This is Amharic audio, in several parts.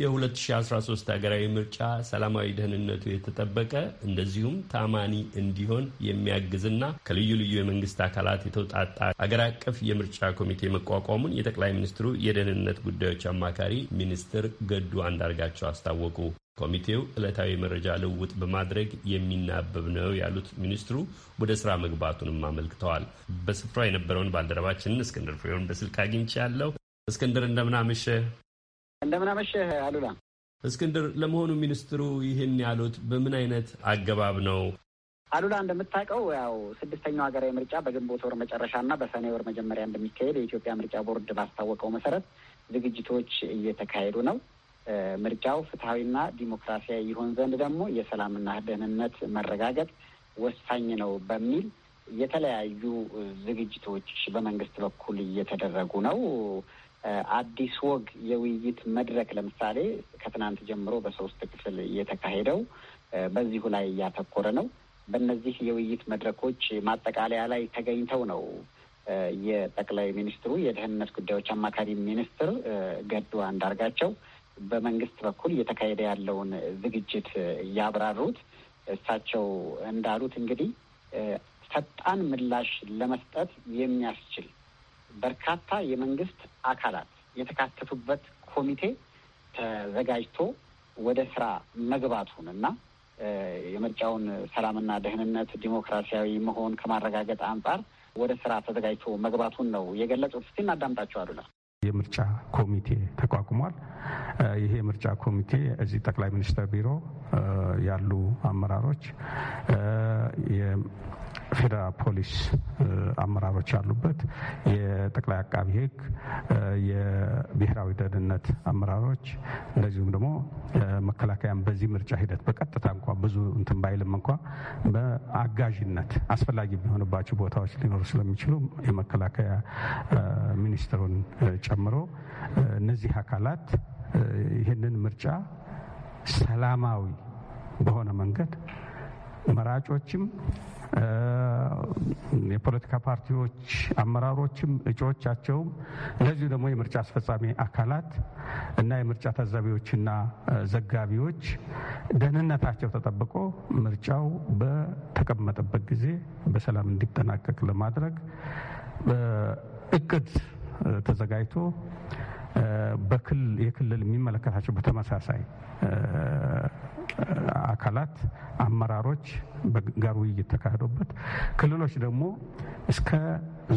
የ2013 ሀገራዊ ምርጫ ሰላማዊ ደህንነቱ የተጠበቀ እንደዚሁም ታማኒ እንዲሆን የሚያግዝና ከልዩ ልዩ የመንግስት አካላት የተውጣጣ አገር አቀፍ የምርጫ ኮሚቴ መቋቋሙን የጠቅላይ ሚኒስትሩ የደህንነት ጉዳዮች አማካሪ ሚኒስትር ገዱ አንዳርጋቸው አስታወቁ። ኮሚቴው ዕለታዊ መረጃ ልውውጥ በማድረግ የሚናበብ ነው ያሉት ሚኒስትሩ ወደ ስራ መግባቱንም አመልክተዋል። በስፍራው የነበረውን ባልደረባችንን እስክንድር ፍሬውን በስልክ አግኝቼ ያለው እስክንድር እንደምናመሸ እንደምናመሸህ አሉላ። እስክንድር፣ ለመሆኑ ሚኒስትሩ ይህን ያሉት በምን አይነት አገባብ ነው? አሉላ እንደምታውቀው ያው ስድስተኛው ሀገራዊ ምርጫ በግንቦት ወር መጨረሻና በሰኔ ወር መጀመሪያ እንደሚካሄድ የኢትዮጵያ ምርጫ ቦርድ ባስታወቀው መሰረት ዝግጅቶች እየተካሄዱ ነው። ምርጫው ፍትሐዊና ዲሞክራሲያዊ ይሆን ዘንድ ደግሞ የሰላምና ደህንነት መረጋገጥ ወሳኝ ነው በሚል የተለያዩ ዝግጅቶች በመንግስት በኩል እየተደረጉ ነው። አዲስ ወግ የውይይት መድረክ ለምሳሌ ከትናንት ጀምሮ በሶስት ክፍል እየተካሄደው በዚሁ ላይ እያተኮረ ነው። በእነዚህ የውይይት መድረኮች ማጠቃለያ ላይ ተገኝተው ነው የጠቅላይ ሚኒስትሩ የደህንነት ጉዳዮች አማካሪ ሚኒስትር ገዱ አንዳርጋቸው በመንግስት በኩል እየተካሄደ ያለውን ዝግጅት ያብራሩት። እሳቸው እንዳሉት እንግዲህ ፈጣን ምላሽ ለመስጠት የሚያስችል በርካታ የመንግስት አካላት የተካተቱበት ኮሚቴ ተዘጋጅቶ ወደ ስራ መግባቱን እና የምርጫውን ሰላምና ደህንነት ዲሞክራሲያዊ መሆን ከማረጋገጥ አንጻር ወደ ስራ ተዘጋጅቶ መግባቱን ነው የገለጹት። እስቲ እናዳምጣቸው አሉላ። የምርጫ ኮሚቴ ተቋቁሟል። ይሄ የምርጫ ኮሚቴ እዚህ ጠቅላይ ሚኒስትር ቢሮ ያሉ አመራሮች ፌዴራል ፖሊስ አመራሮች ያሉበት የጠቅላይ አቃቢ ሕግ የብሔራዊ ደህንነት አመራሮች እንደዚሁም ደግሞ መከላከያም በዚህ ምርጫ ሂደት በቀጥታ እንኳ ብዙ እንትን ባይልም እንኳ በአጋዥነት አስፈላጊ የሚሆንባቸው ቦታዎች ሊኖሩ ስለሚችሉ የመከላከያ ሚኒስትሩን ጨምሮ እነዚህ አካላት ይህንን ምርጫ ሰላማዊ በሆነ መንገድ መራጮችም የፖለቲካ ፓርቲዎች አመራሮችም እጩዎቻቸውም እንደዚሁ ደግሞ የምርጫ አስፈጻሚ አካላት እና የምርጫ ታዛቢዎችና ዘጋቢዎች ደህንነታቸው ተጠብቆ ምርጫው በተቀመጠበት ጊዜ በሰላም እንዲጠናቀቅ ለማድረግ እቅድ ተዘጋጅቶ የክልል የሚመለከታቸው በተመሳሳይ አካላት አመራሮች ጋር ውይይት ተካሂዶበት ክልሎች ደግሞ እስከ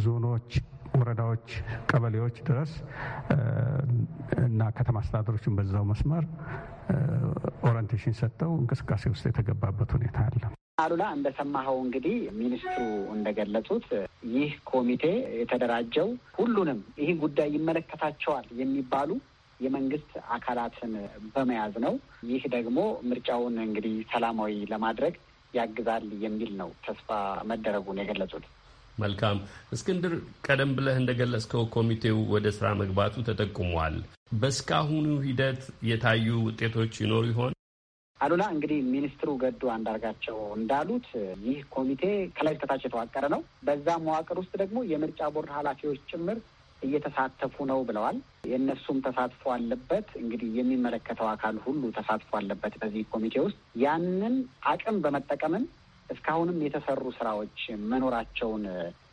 ዞኖች፣ ወረዳዎች፣ ቀበሌዎች ድረስ እና ከተማ አስተዳደሮችን በዛው መስመር orientation ሰጥተው እንቅስቃሴ ውስጥ የተገባበት ሁኔታ አለ። አሉላ እንደሰማኸው እንግዲህ ሚኒስትሩ እንደገለጹት ይህ ኮሚቴ የተደራጀው ሁሉንም ይህ ጉዳይ ይመለከታቸዋል የሚባሉ የመንግስት አካላትን በመያዝ ነው። ይህ ደግሞ ምርጫውን እንግዲህ ሰላማዊ ለማድረግ ያግዛል የሚል ነው ተስፋ መደረጉን የገለጹት። መልካም እስክንድር፣ ቀደም ብለህ እንደገለጽከው ኮሚቴው ወደ ስራ መግባቱ ተጠቁሟል። በእስካሁኑ ሂደት የታዩ ውጤቶች ይኖሩ ይሆን? አሉላ እንግዲህ ሚኒስትሩ ገዱ አንዳርጋቸው እንዳሉት ይህ ኮሚቴ ከላይ እስከታች የተዋቀረ ነው። በዛ መዋቅር ውስጥ ደግሞ የምርጫ ቦርድ ኃላፊዎች ጭምር እየተሳተፉ ነው ብለዋል። የእነሱም ተሳትፎ አለበት። እንግዲህ የሚመለከተው አካል ሁሉ ተሳትፎ አለበት በዚህ ኮሚቴ ውስጥ ያንን አቅም በመጠቀምም እስካሁንም የተሰሩ ስራዎች መኖራቸውን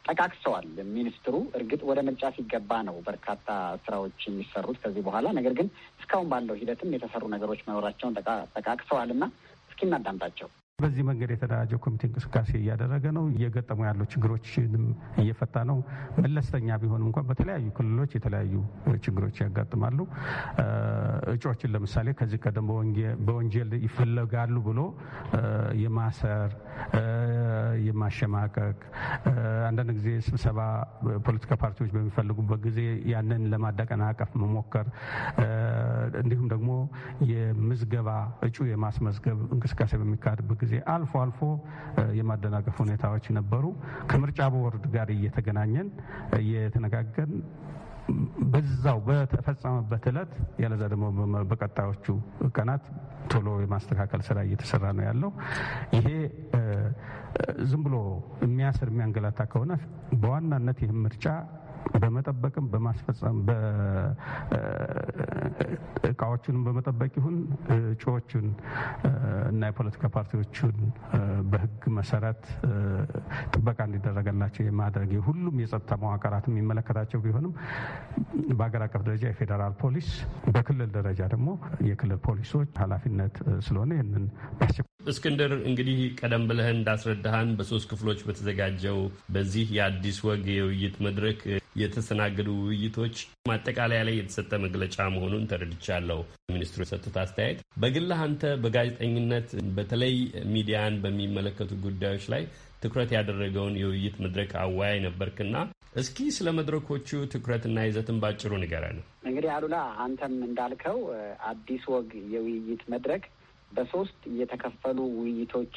ጠቃቅሰዋል ሚኒስትሩ። እርግጥ ወደ ምርጫ ሲገባ ነው በርካታ ስራዎች የሚሰሩት ከዚህ በኋላ። ነገር ግን እስካሁን ባለው ሂደትም የተሰሩ ነገሮች መኖራቸውን ጠቃቅሰዋል እና እስኪ እናዳምጣቸው። በዚህ መንገድ የተደራጀው ኮሚቴ እንቅስቃሴ እያደረገ ነው። እየገጠሙ ያሉ ችግሮችንም እየፈታ ነው። መለስተኛ ቢሆንም እንኳን በተለያዩ ክልሎች የተለያዩ ችግሮች ያጋጥማሉ። እጩዎችን ለምሳሌ ከዚህ ቀደም በወንጀል ይፈለጋሉ ብሎ የማሰር የማሸማቀቅ፣ አንዳንድ ጊዜ ስብሰባ ፖለቲካ ፓርቲዎች በሚፈልጉበት ጊዜ ያንን ለማደቀናቀፍ መሞከር፣ እንዲሁም ደግሞ የምዝገባ እጩ የማስመዝገብ እንቅስቃሴ በሚካሄድበት ጊዜ አልፎ አልፎ የማደናቀፍ ሁኔታዎች ነበሩ። ከምርጫ ቦርድ ጋር እየተገናኘን እየተነጋገርን በዛው በተፈጸመበት እለት ያለዛ ደግሞ በቀጣዮቹ ቀናት ቶሎ የማስተካከል ስራ እየተሰራ ነው ያለው። ይሄ ዝም ብሎ የሚያስር የሚያንገላታ ከሆነ በዋናነት ይህም ምርጫ በመጠበቅም በማስፈጸም እቃዎቹንም በመጠበቅ ይሁን እጩዎቹን እና የፖለቲካ ፓርቲዎቹን በሕግ መሰረት ጥበቃ እንዲደረገላቸው የማድረግ ሁሉም የጸጥታ መዋቅራት የሚመለከታቸው ቢሆንም በሀገር አቀፍ ደረጃ የፌዴራል ፖሊስ፣ በክልል ደረጃ ደግሞ የክልል ፖሊሶች ኃላፊነት ስለሆነ ይህንን እስክንድር እንግዲህ ቀደም ብለህ እንዳስረዳሃን በሶስት ክፍሎች በተዘጋጀው በዚህ የአዲስ ወግ የውይይት መድረክ የተስተናገዱ ውይይቶች ማጠቃለያ ላይ የተሰጠ መግለጫ መሆኑን ተረድቻለሁ። ሚኒስትሩ የሰጡት አስተያየት በግልህ አንተ በጋዜጠኝነት በተለይ ሚዲያን በሚመለከቱ ጉዳዮች ላይ ትኩረት ያደረገውን የውይይት መድረክ አወያይ ነበርክና እስኪ ስለ መድረኮቹ ትኩረትና ይዘትን ባጭሩ ንገረን። እንግዲህ አሉላ አንተም እንዳልከው አዲስ ወግ የውይይት መድረክ በሶስት የተከፈሉ ውይይቶች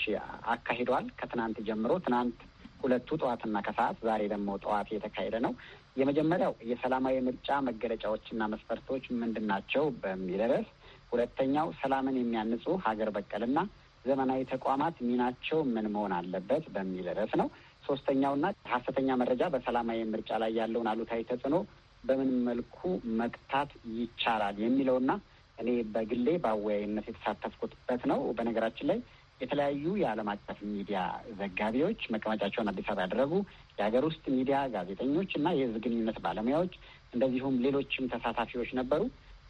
አካሂዷል። ከትናንት ጀምሮ ትናንት ሁለቱ ጠዋትና ከሰዓት ዛሬ ደግሞ ጠዋት የተካሄደ ነው። የመጀመሪያው የሰላማዊ ምርጫ መገለጫዎችና መስፈርቶች ምንድን ናቸው በሚል ርዕስ፣ ሁለተኛው ሰላምን የሚያንጹ ሀገር በቀልና ዘመናዊ ተቋማት ሚናቸው ምን መሆን አለበት በሚል ርዕስ ነው። ሶስተኛውና ሀሰተኛ መረጃ በሰላማዊ ምርጫ ላይ ያለውን አሉታዊ ተጽዕኖ በምን መልኩ መግታት ይቻላል የሚለውና እኔ በግሌ በአወያይነት የተሳተፍኩበት ነው። በነገራችን ላይ የተለያዩ የዓለም አቀፍ ሚዲያ ዘጋቢዎች መቀመጫቸውን አዲስ አበባ ያደረጉ የሀገር ውስጥ ሚዲያ ጋዜጠኞች እና የሕዝብ ግንኙነት ባለሙያዎች እንደዚሁም ሌሎችም ተሳታፊዎች ነበሩ።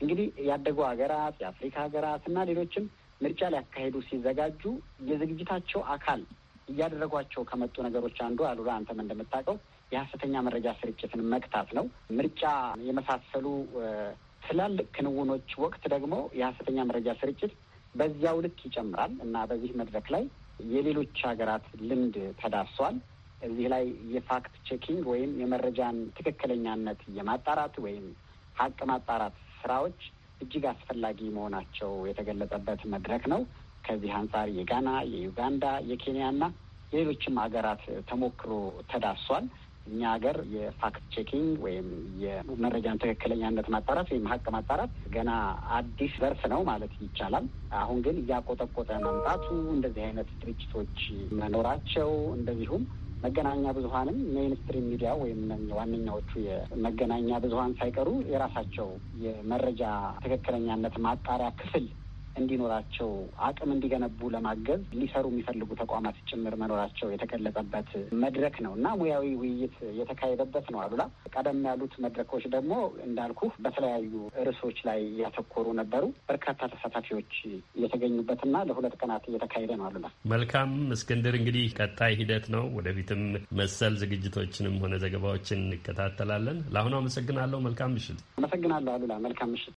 እንግዲህ ያደጉ ሀገራት፣ የአፍሪካ ሀገራት እና ሌሎችም ምርጫ ሊያካሄዱ ሲዘጋጁ የዝግጅታቸው አካል እያደረጓቸው ከመጡ ነገሮች አንዱ አሉላ አንተም እንደምታውቀው የሀሰተኛ መረጃ ስርጭትን መግታት ነው። ምርጫ የመሳሰሉ ትላልቅ ክንውኖች ወቅት ደግሞ የሀሰተኛ መረጃ ስርጭት በዚያው ልክ ይጨምራል እና በዚህ መድረክ ላይ የሌሎች ሀገራት ልምድ ተዳርሷል። እዚህ ላይ የ fact checking ወይም የመረጃን ትክክለኛነት የማጣራት ወይም ሀቅ ማጣራት ስራዎች እጅግ አስፈላጊ መሆናቸው የተገለጸበት መድረክ ነው። ከዚህ አንጻር የጋና፣ የዩጋንዳ፣ የኬንያና የሌሎችም ሀገራት ተሞክሮ ተዳርሷል። እኛ ሀገር የ fact checking ወይም የመረጃን ትክክለኛነት ማጣራት ወይም ሀቅ ማጣራት ገና አዲስ ዘርፍ ነው ማለት ይቻላል። አሁን ግን እያቆጠቆጠ መምጣቱ እንደዚህ አይነት ድርጅቶች መኖራቸው እንደዚሁም መገናኛ ብዙኃንም mainstream media ወይም ዋነኛዎቹ የመገናኛ ብዙኃን ሳይቀሩ የራሳቸው የመረጃ ትክክለኛነት ማጣሪያ ክፍል እንዲኖራቸው አቅም እንዲገነቡ ለማገዝ ሊሰሩ የሚፈልጉ ተቋማት ጭምር መኖራቸው የተገለጸበት መድረክ ነው እና ሙያዊ ውይይት የተካሄደበት ነው። አሉላ ቀደም ያሉት መድረኮች ደግሞ እንዳልኩ በተለያዩ ርዕሶች ላይ ያተኮሩ ነበሩ። በርካታ ተሳታፊዎች የተገኙበትና ለሁለት ቀናት እየተካሄደ ነው። አሉላ መልካም እስክንድር፣ እንግዲህ ቀጣይ ሂደት ነው። ወደፊትም መሰል ዝግጅቶችንም ሆነ ዘገባዎችን እንከታተላለን። ለአሁኑ አመሰግናለሁ። መልካም ምሽት። አመሰግናለሁ አሉላ። መልካም ምሽት።